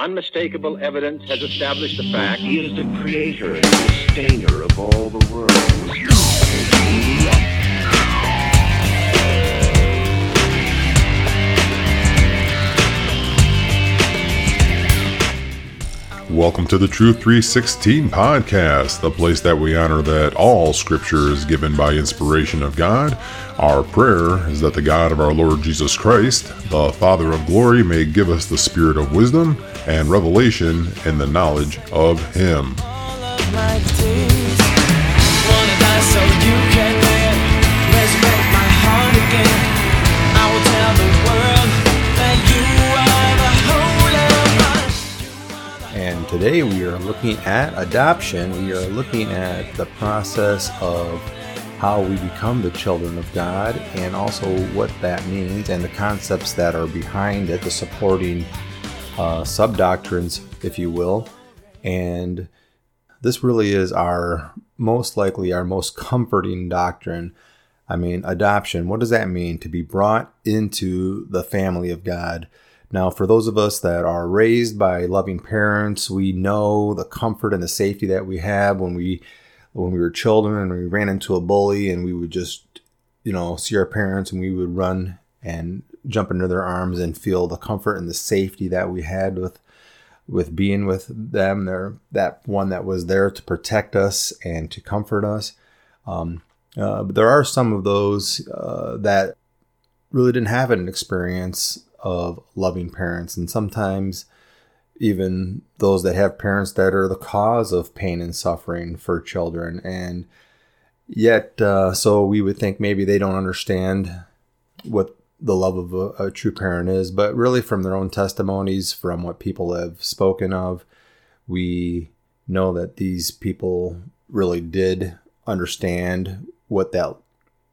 Unmistakable evidence has established the fact. He is the creator and sustainer of all the worlds. Welcome to the True 316 podcast, the place that we honor that all scripture is given by inspiration of God. Our prayer is that the God of our Lord Jesus Christ, the Father of glory, may give us the spirit of wisdom and revelation in the knowledge of Him. And today we are looking at adoption. We are looking at the process of how we become the children of God and also what that means and the concepts that are behind it, the supporting uh, sub doctrines, if you will. And this really is our most likely our most comforting doctrine. I mean, adoption, what does that mean? To be brought into the family of God. Now, for those of us that are raised by loving parents, we know the comfort and the safety that we have when we when we were children and we ran into a bully and we would just, you know, see our parents and we would run and jump into their arms and feel the comfort and the safety that we had with with being with them. They're that one that was there to protect us and to comfort us. Um, uh, but there are some of those uh, that really didn't have an experience of loving parents, and sometimes even those that have parents that are the cause of pain and suffering for children. And yet, uh, so we would think maybe they don't understand what the love of a, a true parent is, but really from their own testimonies, from what people have spoken of, we know that these people really did understand what that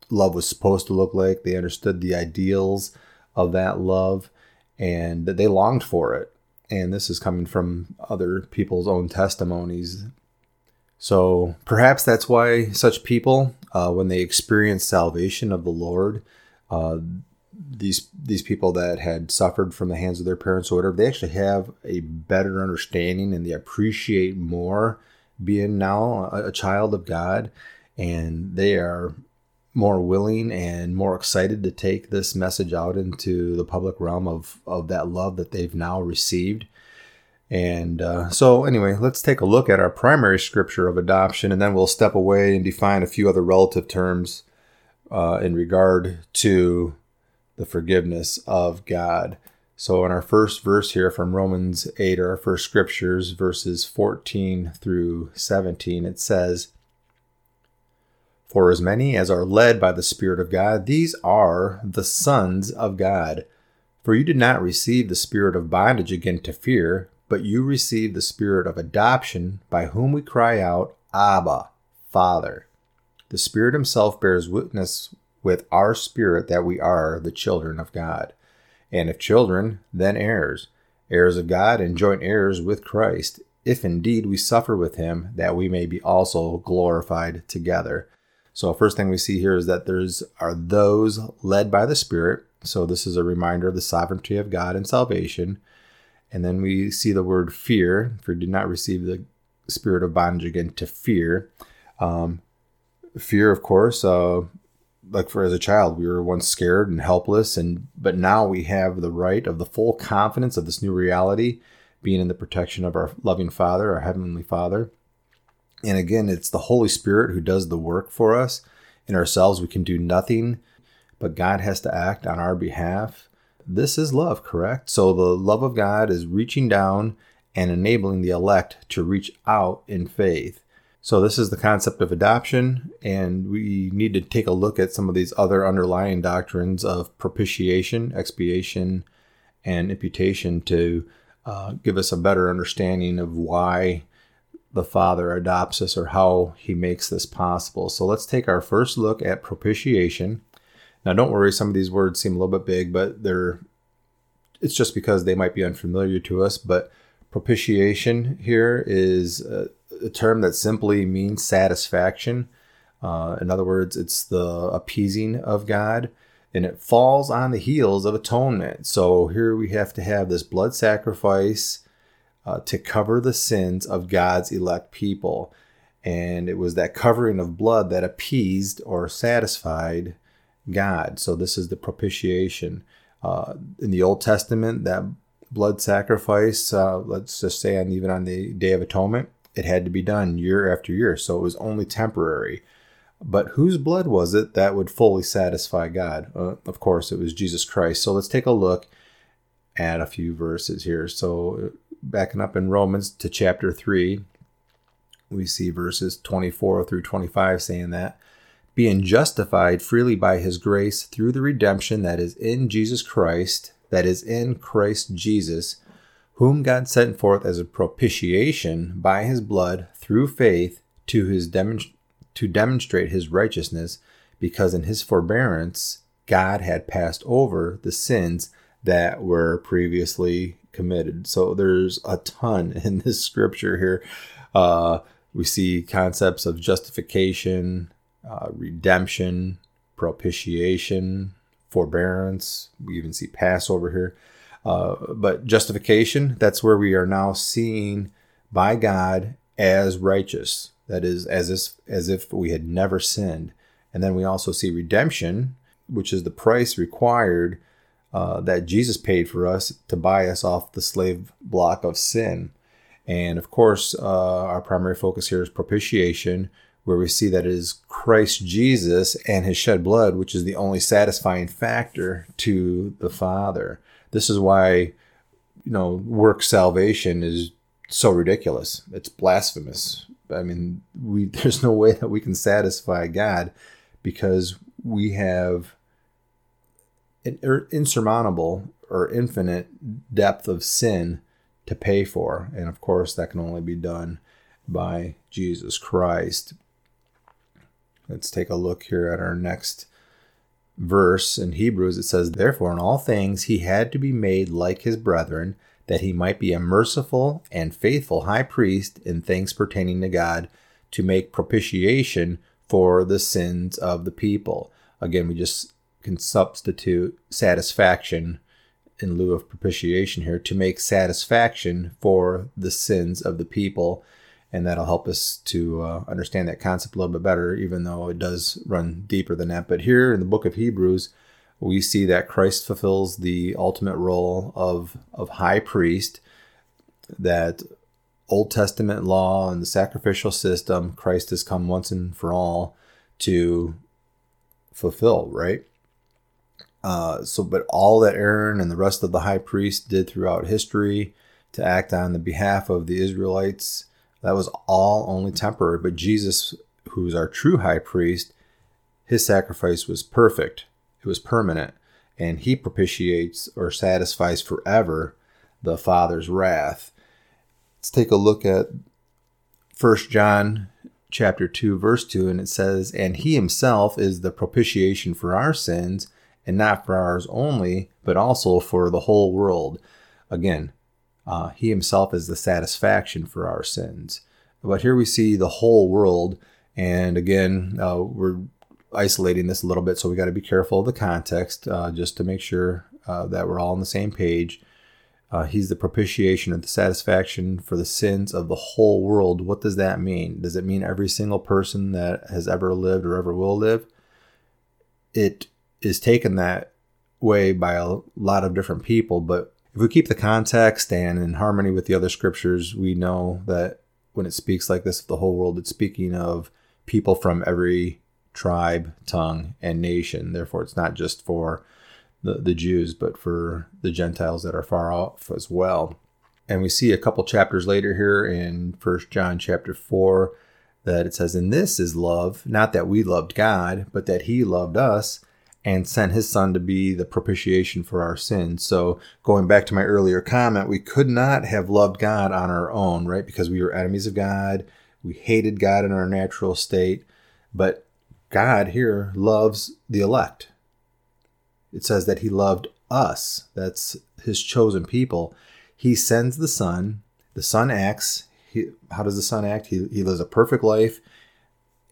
love was supposed to look like. They understood the ideals of that love and that they longed for it. And this is coming from other people's own testimonies. So perhaps that's why such people, uh, when they experience salvation of the Lord, uh, these these people that had suffered from the hands of their parents or whatever, they actually have a better understanding and they appreciate more being now a, a child of God, and they are more willing and more excited to take this message out into the public realm of of that love that they've now received. And uh, so, anyway, let's take a look at our primary scripture of adoption, and then we'll step away and define a few other relative terms uh, in regard to the forgiveness of God. So, in our first verse here from Romans 8, our first scriptures, verses 14 through 17, it says, For as many as are led by the Spirit of God, these are the sons of God. For you did not receive the spirit of bondage again to fear, but you received the spirit of adoption, by whom we cry out, Abba, Father. The Spirit Himself bears witness with our spirit that we are the children of God. And if children, then heirs, heirs of God and joint heirs with Christ, if indeed we suffer with Him, that we may be also glorified together. So, first thing we see here is that there's are those led by the Spirit. So, this is a reminder of the sovereignty of God and salvation. And then we see the word fear, for did not receive the spirit of bondage again to fear. Um, fear, of course, uh, like for as a child, we were once scared and helpless, and but now we have the right of the full confidence of this new reality, being in the protection of our loving Father, our heavenly Father. And again, it's the Holy Spirit who does the work for us. In ourselves, we can do nothing, but God has to act on our behalf. This is love, correct? So the love of God is reaching down and enabling the elect to reach out in faith. So this is the concept of adoption, and we need to take a look at some of these other underlying doctrines of propitiation, expiation, and imputation to uh, give us a better understanding of why the Father adopts us or how He makes this possible. So let's take our first look at propitiation. Now, don't worry, some of these words seem a little bit big, but they're it's just because they might be unfamiliar to us. But propitiation here is a, a term that simply means satisfaction. Uh, in other words, it's the appeasing of God, and it falls on the heels of atonement. So here we have to have this blood sacrifice uh, to cover the sins of God's elect people. And it was that covering of blood that appeased or satisfied God. So this is the propitiation. Uh, in the Old Testament, that blood sacrifice, uh, let's just say on even on the Day of Atonement, it had to be done year after year. So it was only temporary. But whose blood was it that would fully satisfy God? Uh, of course, it was Jesus Christ. So let's take a look at a few verses here. So, backing up in Romans to chapter 3, we see verses 24 through 25 saying that being justified freely by his grace through the redemption that is in Jesus Christ, that is in Christ Jesus, whom God sent forth as a propitiation by his blood through faith to his demonstration to demonstrate his righteousness, because in his forbearance God had passed over the sins that were previously committed. So there's a ton in this scripture here. Uh, we see concepts of justification, uh, redemption, propitiation, forbearance. We even see Passover here. Uh, but justification, that's where we are now seen by God as righteous. That is, as if, as if we had never sinned. And then we also see redemption, which is the price required uh, that Jesus paid for us to buy us off the slave block of sin. And of course, uh, our primary focus here is propitiation, where we see that it is Christ Jesus and his shed blood, which is the only satisfying factor to the Father. This is why, you know, work salvation is so ridiculous. It's blasphemous. I mean, we there's no way that we can satisfy God because we have an insurmountable or infinite depth of sin to pay for. And of course, that can only be done by Jesus Christ. Let's take a look here at our next verse in Hebrews. It says, Therefore, in all things he had to be made like his brethren, that he might be a merciful and faithful high priest in things pertaining to God, to make propitiation for the sins of the people. Again, we just can substitute satisfaction in lieu of propitiation here to make satisfaction for the sins of the people. And that'll help us to uh, understand that concept a little bit better, even though it does run deeper than that. But here in the book of Hebrews, we see that Christ fulfills the ultimate role of, of high priest, that Old Testament law and the sacrificial system, Christ has come once and for all to fulfill, right? Uh, so, but all that Aaron and the rest of the high priest did throughout history to act on the behalf of the Israelites, that was all only temporary. But Jesus, who's our true high priest, his sacrifice was perfect it was permanent, and he propitiates or satisfies forever the Father's wrath. Let's take a look at First John chapter 2 verse 2 and it says and he himself is the propitiation for our sins and not for ours only but also for the whole world again uh, he himself is the satisfaction for our sins but here we see the whole world and again uh, we're isolating this a little bit, so we got to be careful of the context uh, just to make sure uh, that we're all on the same page. Uh, he's the propitiation and the satisfaction for the sins of the whole world. What does that mean? Does it mean every single person that has ever lived or ever will live? It is taken that way by a lot of different people, but if we keep the context and in harmony with the other scriptures, we know that when it speaks like this of the whole world, it's speaking of people from every tribe, tongue, and nation. Therefore, it's not just for the, the Jews, but for the Gentiles that are far off as well. And we see a couple chapters later here in First John chapter 4 that it says, In this is love, not that we loved God, but that he loved us and sent his son to be the propitiation for our sins. So, going back to my earlier comment, we could not have loved God on our own, right? Because we were enemies of God. We hated God in our natural state. But God here loves the elect. It says that he loved us. That's his chosen people. He sends the Son. The Son acts. He, how does the Son act? He, he lives a perfect life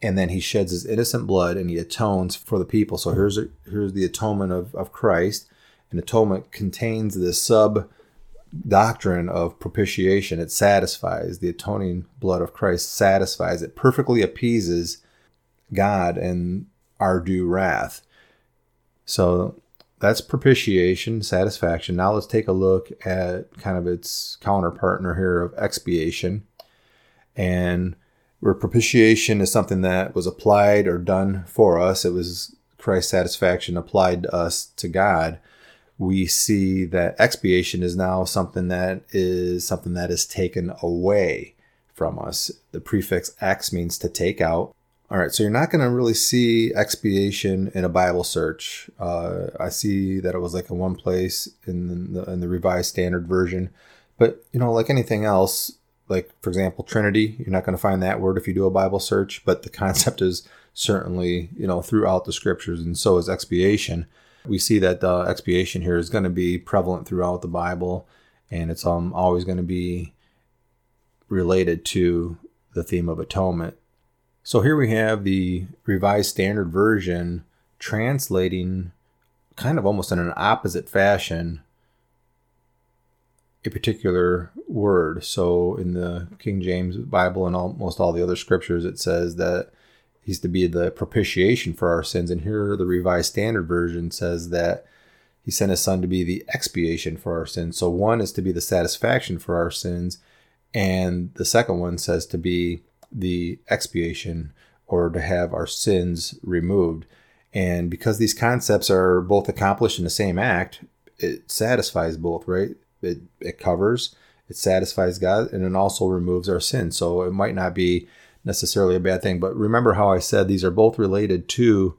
and then he sheds his innocent blood and he atones for the people. So here's a, here's the atonement of, of Christ. And atonement contains this sub doctrine of propitiation. It satisfies the atoning blood of Christ, satisfies it, perfectly appeases God and our due wrath. So that's propitiation, satisfaction. Now let's take a look at kind of its counterpartner here of expiation. And where propitiation is something that was applied or done for us, it was Christ's satisfaction applied to us to God. We see that expiation is now something that is something that is taken away from us. The prefix ex means to take out. All right, so you're not going to really see expiation in a Bible search. Uh, I see that it was like in one place in the, in the Revised Standard Version, but you know, like anything else, like for example, Trinity, you're not going to find that word if you do a Bible search. But the concept is certainly you know throughout the Scriptures, and so is expiation. We see that uh, expiation here is going to be prevalent throughout the Bible, and it's um, always going to be related to the theme of atonement. So here we have the Revised Standard Version translating kind of almost in an opposite fashion a particular word. So in the King James Bible and almost all the other scriptures, it says that he's to be the propitiation for our sins. And here the Revised Standard Version says that he sent his son to be the expiation for our sins. So one is to be the satisfaction for our sins, and the second one says to be the expiation or to have our sins removed. And because these concepts are both accomplished in the same act, it satisfies both, right? It, it covers, it satisfies God, and it also removes our sins. So it might not be necessarily a bad thing. But remember how I said these are both related to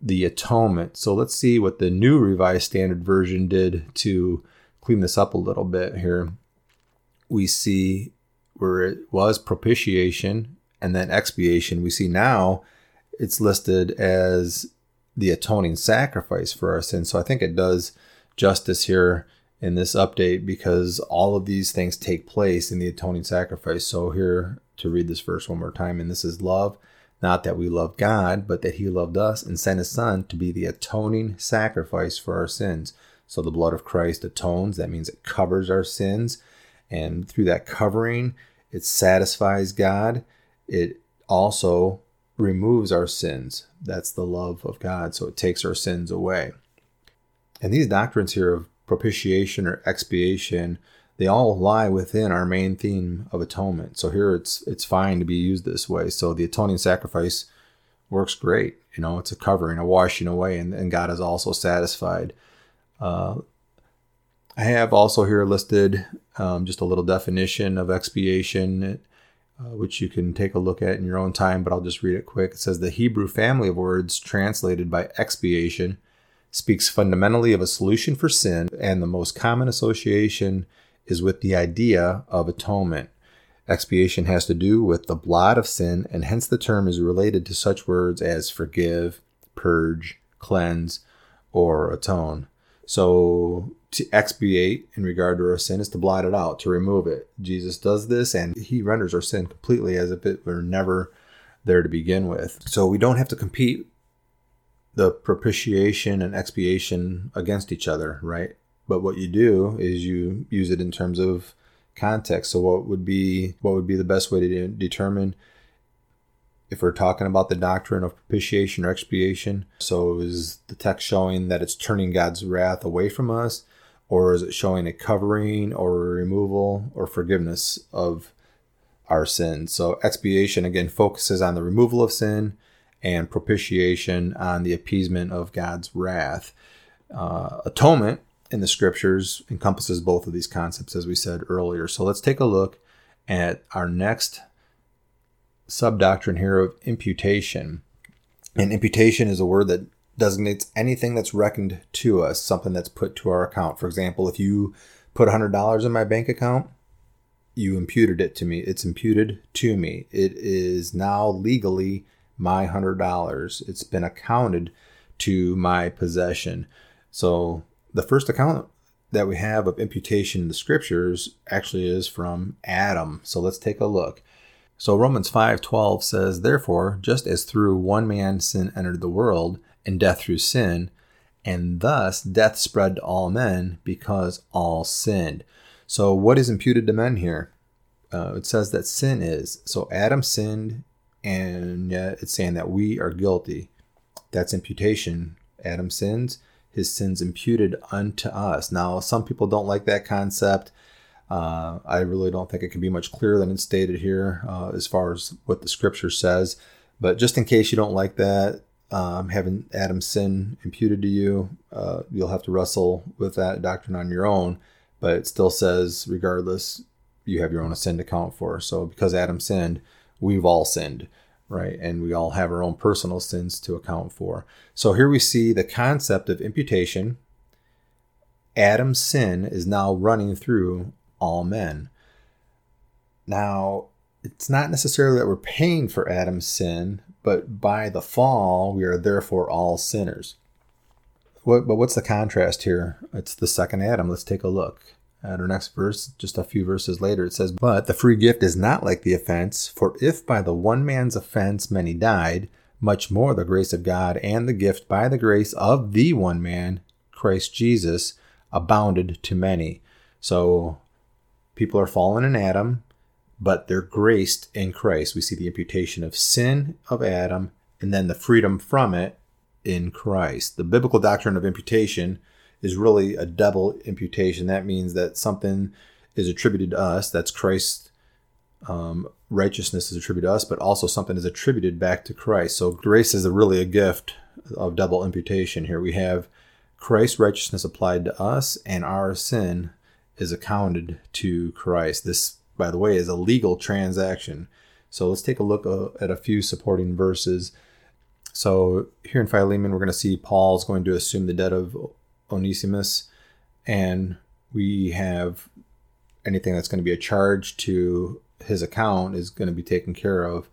the atonement. So let's see what the new Revised Standard Version did to clean this up a little bit here. We see where it was propitiation and then expiation, we see now it's listed as the atoning sacrifice for our sins. So I think it does justice here in this update because all of these things take place in the atoning sacrifice. So here to read this verse one more time, and this is love, not that we love God, but that He loved us and sent His Son to be the atoning sacrifice for our sins. So the blood of Christ atones, that means it covers our sins. And through that covering, it satisfies God. It also removes our sins. That's the love of God. So it takes our sins away. And these doctrines here of propitiation or expiation, they all lie within our main theme of atonement. So here it's it's fine to be used this way. So the atoning sacrifice works great. You know, it's a covering, a washing away, and, and God is also satisfied. Uh, I have also here listed um, just a little definition of expiation, uh, which you can take a look at in your own time, but I'll just read it quick. It says the Hebrew family of words translated by expiation speaks fundamentally of a solution for sin, and the most common association is with the idea of atonement. Expiation has to do with the blot of sin, and hence the term is related to such words as forgive, purge, cleanse, or atone. So to expiate in regard to our sin is to blot it out, to remove it. Jesus does this and he renders our sin completely as if it were never there to begin with. So we don't have to compete the propitiation and expiation against each other, right? But what you do is you use it in terms of context. So what would be what would be the best way to determine if we're talking about the doctrine of propitiation or expiation? So is the text showing that it's turning God's wrath away from us? Or is it showing a covering or a removal or forgiveness of our sins? So expiation again focuses on the removal of sin and propitiation on the appeasement of God's wrath. Uh, atonement in the scriptures encompasses both of these concepts, as we said earlier. So let's take a look at our next sub doctrine here of imputation. And imputation is a word that designates anything that's reckoned to us, something that's put to our account. For example, if you put $100 in my bank account, you imputed it to me. It's imputed to me. It is now legally my $100. It's been accounted to my possession. So the first account that we have of imputation in the scriptures actually is from Adam. So let's take a look. So Romans 5:12 says, "Therefore, just as through one man sin entered the world, and death through sin, and thus death spread to all men because all sinned." So, what is imputed to men here? Uh, it says that sin is. So, Adam sinned, and yet it's saying that we are guilty. That's imputation. Adam sins, his sins imputed unto us. Now, some people don't like that concept. Uh, I really don't think it can be much clearer than it's stated here uh, as far as what the scripture says. But just in case you don't like that, um, having Adam's sin imputed to you, uh, you'll have to wrestle with that doctrine on your own. But it still says, regardless, you have your own sin to count for. So because Adam sinned, we've all sinned, right? And we all have our own personal sins to account for. So here we see the concept of imputation. Adam's sin is now running through all men. Now, it's not necessarily that we're paying for Adam's sin, but by the fall, we are therefore all sinners. What, but what's the contrast here? It's the second Adam. Let's take a look. At our next verse, just a few verses later, it says, But the free gift is not like the offense, for if by the one man's offense many died, much more the grace of God and the gift by the grace of the one man, Christ Jesus, abounded to many. So people are fallen in Adam, but they're graced in Christ. We see the imputation of sin of Adam and then the freedom from it in Christ. The biblical doctrine of imputation is really a double imputation. That means that something is attributed to us, that's Christ's um, righteousness is attributed to us, but also something is attributed back to Christ. So grace is a, really a gift of double imputation here. We have Christ's righteousness applied to us, and our sin is accounted to Christ. This, by the way, is a legal transaction. So let's take a look uh, at a few supporting verses. So here in Philemon, we're going to see Paul's going to assume the debt of Onesimus, and we have anything that's going to be a charge to his account is going to be taken care of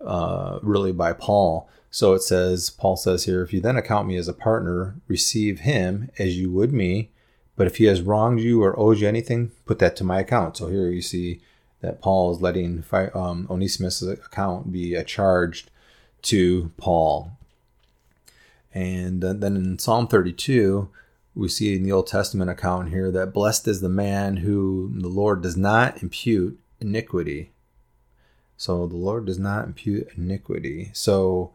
uh, really by Paul. So it says, Paul says here, if you then account me as a partner, receive him as you would me. But if he has wronged you or owes you anything, put that to my account. So here you see that Paul is letting um, Onesimus' account be a charged to Paul. And then in Psalm 32, we see in the Old Testament account here that blessed is the man who the Lord does not impute iniquity. So the Lord does not impute iniquity. So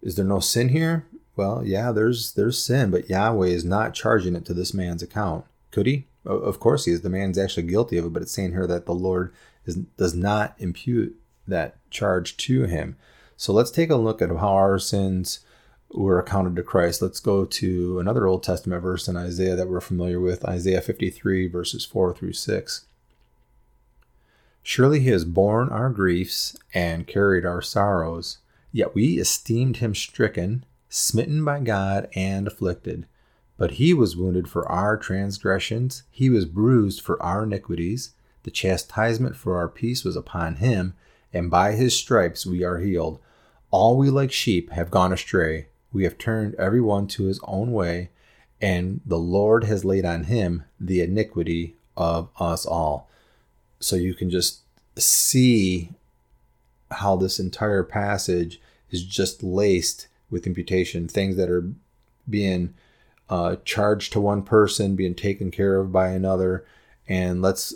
is there no sin here? Well, yeah, there's there's sin, but Yahweh is not charging it to this man's account. Could he? Of course he is. The man's actually guilty of it, but it's saying here that the Lord is, does not impute that charge to him. So let's take a look at how our sins were accounted to Christ. Let's go to another Old Testament verse in Isaiah that we're familiar with Isaiah 53, verses 4 through 6. Surely he has borne our griefs and carried our sorrows, yet we esteemed him stricken, smitten by God, and afflicted. But he was wounded for our transgressions, he was bruised for our iniquities. The chastisement for our peace was upon him, and by his stripes we are healed. All we like sheep have gone astray we have turned every one to his own way, and the Lord has laid on him the iniquity of us all. So you can just see how this entire passage is just laced with imputation, things that are being uh, charged to one person, being taken care of by another. And let's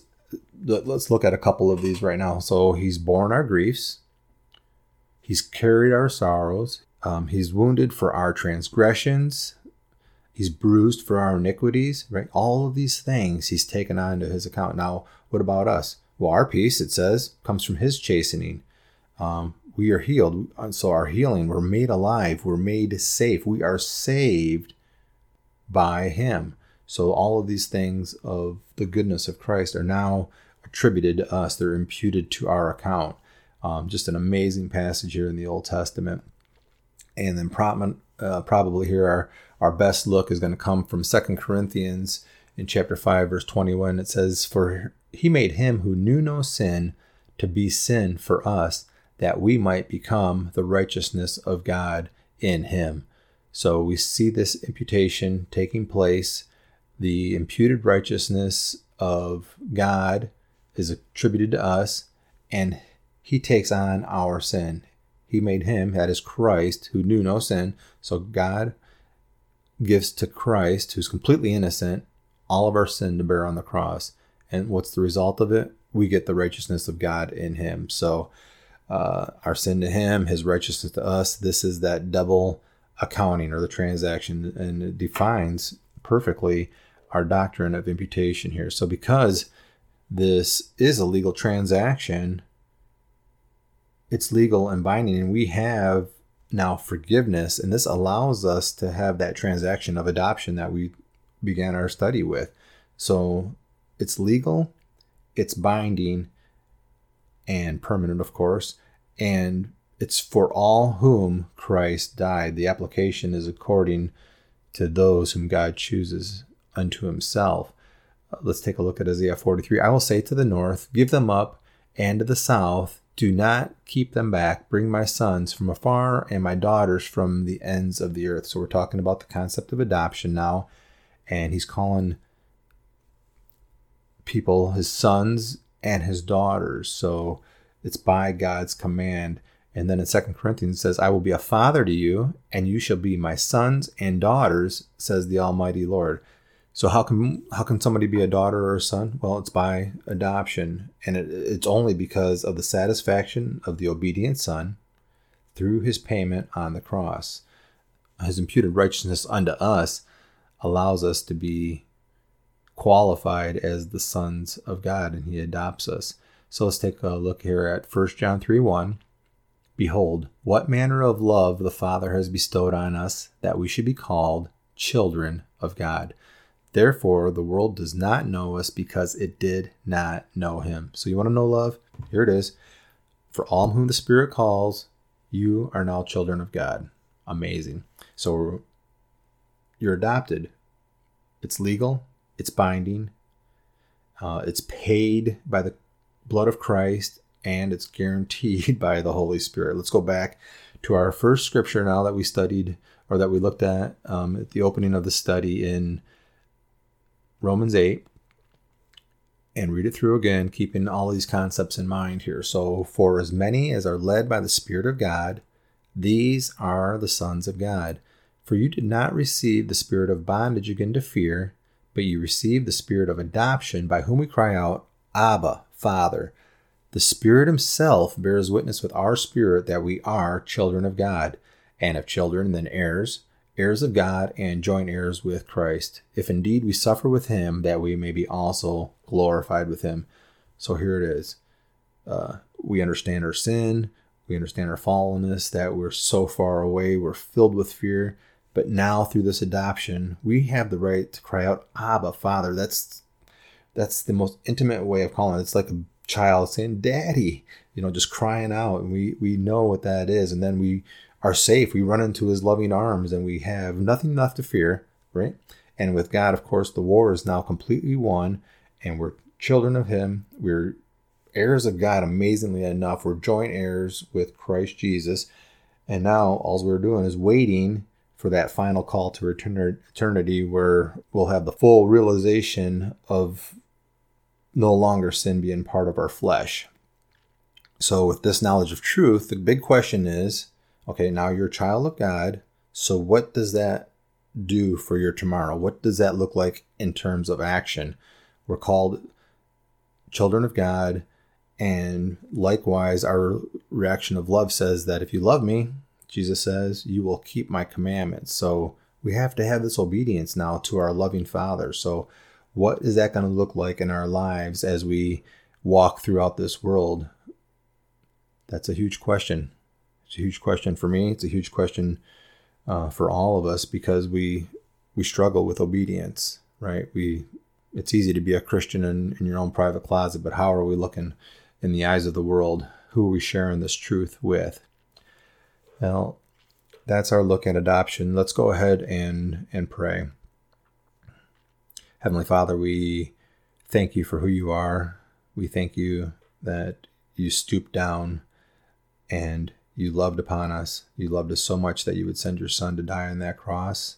let's look at a couple of these right now. So he's borne our griefs, he's carried our sorrows, um, he's wounded for our transgressions. He's bruised for our iniquities, right? All of these things he's taken on to his account. Now, what about us? Well, our peace, it says, comes from his chastening. Um, we are healed. So, our healing, we're made alive, we're made safe, we are saved by him. So, all of these things of the goodness of Christ are now attributed to us, they're imputed to our account. Um, just an amazing passage here in the Old Testament. And then uh, probably here our, our best look is going to come from Second Corinthians in chapter 5, verse 21. It says, For he made him who knew no sin to be sin for us, that we might become the righteousness of God in him. So we see this imputation taking place. The imputed righteousness of God is attributed to us, and he takes on our sin he made him, that is Christ, who knew no sin. So God gives to Christ, who's completely innocent, all of our sin to bear on the cross. And what's the result of it? We get the righteousness of God in him. So uh, our sin to him, his righteousness to us. This is that double accounting or the transaction, and it defines perfectly our doctrine of imputation here. So because this is a legal transaction, it's legal and binding, and we have now forgiveness, and this allows us to have that transaction of adoption that we began our study with. So it's legal, it's binding, and permanent, of course, and it's for all whom Christ died. The application is according to those whom God chooses unto himself. Let's take a look at Isaiah 43. I will say to the north, Give them up, and to the south, Do not keep them back. Bring my sons from afar and my daughters from the ends of the earth. So we're talking about the concept of adoption now. And he's calling people his sons and his daughters. So it's by God's command. And then in Second Corinthians says, I will be a father to you, and you shall be my sons and daughters, says the Almighty Lord. So how can how can somebody be a daughter or a son? Well, it's by adoption, and it, it's only because of the satisfaction of the obedient son through his payment on the cross. His imputed righteousness unto us allows us to be qualified as the sons of God, and he adopts us. So let's take a look here at 1 John 3 1. Behold, what manner of love the Father has bestowed on us, that we should be called children of God. Therefore, the world does not know us because it did not know him. So, you want to know love? Here it is. For all whom the Spirit calls, you are now children of God. Amazing. So, you're adopted. It's legal, it's binding, uh, it's paid by the blood of Christ, and it's guaranteed by the Holy Spirit. Let's go back to our first scripture now that we studied or that we looked at um, at the opening of the study in Romans 8 and read it through again, keeping all these concepts in mind here. So, for as many as are led by the Spirit of God, these are the sons of God. For you did not receive the spirit of bondage again to fear, but you received the spirit of adoption, by whom we cry out, Abba, Father. The Spirit Himself bears witness with our spirit that we are children of God, and if children, then heirs heirs of God and joint heirs with Christ, if indeed we suffer with him, that we may be also glorified with him. So here it is. Uh, we understand our sin, we understand our fallenness, that we're so far away, we're filled with fear. But now through this adoption, we have the right to cry out, Abba, Father. That's that's the most intimate way of calling it. It's like a child saying, Daddy, you know, just crying out. And we we know what that is. And then we are safe. We run into his loving arms and we have nothing left to fear, right? And with God, of course, the war is now completely won and we're children of him. We're heirs of God, amazingly enough. We're joint heirs with Christ Jesus. And now all we're doing is waiting for that final call to eternity where we'll have the full realization of no longer sin being part of our flesh. So, with this knowledge of truth, the big question is Okay, now you're a child of God. So what does that do for your tomorrow? What does that look like in terms of action? We're called children of God. And likewise, our reaction of love says that if you love me, Jesus says, you will keep my commandments. So we have to have this obedience now to our loving Father. So, what is that going to look like in our lives as we walk throughout this world? That's a huge question. It's a huge question for me. It's a huge question uh, for all of us because we we struggle with obedience, right? We it's easy to be a Christian in, in your own private closet, but how are we looking in the eyes of the world? Who are we sharing this truth with? Well, that's our look at adoption. Let's go ahead and and pray. Heavenly Father, we thank you for who you are. We thank you that you stoop down and you loved upon us. You loved us so much that you would send your son to die on that cross,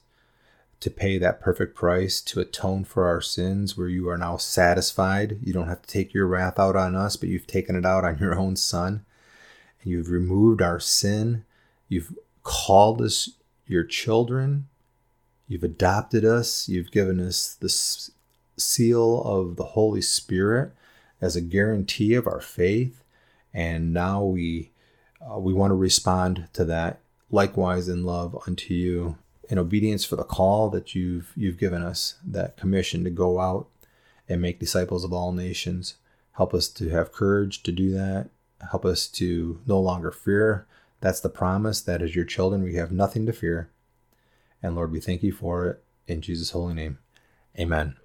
to pay that perfect price, to atone for our sins, where you are now satisfied. You don't have to take your wrath out on us, but you've taken it out on your own son. And you've removed our sin. You've called us your children. You've adopted us. You've given us this seal of the Holy Spirit as a guarantee of our faith. And now we uh, we want to respond to that. Likewise in love unto you. In obedience for the call that you've you've given us that commission to go out and make disciples of all nations. Help us to have courage to do that. Help us to no longer fear. That's the promise that as your children we have nothing to fear. And lord we thank you for it. In jesus holy name amen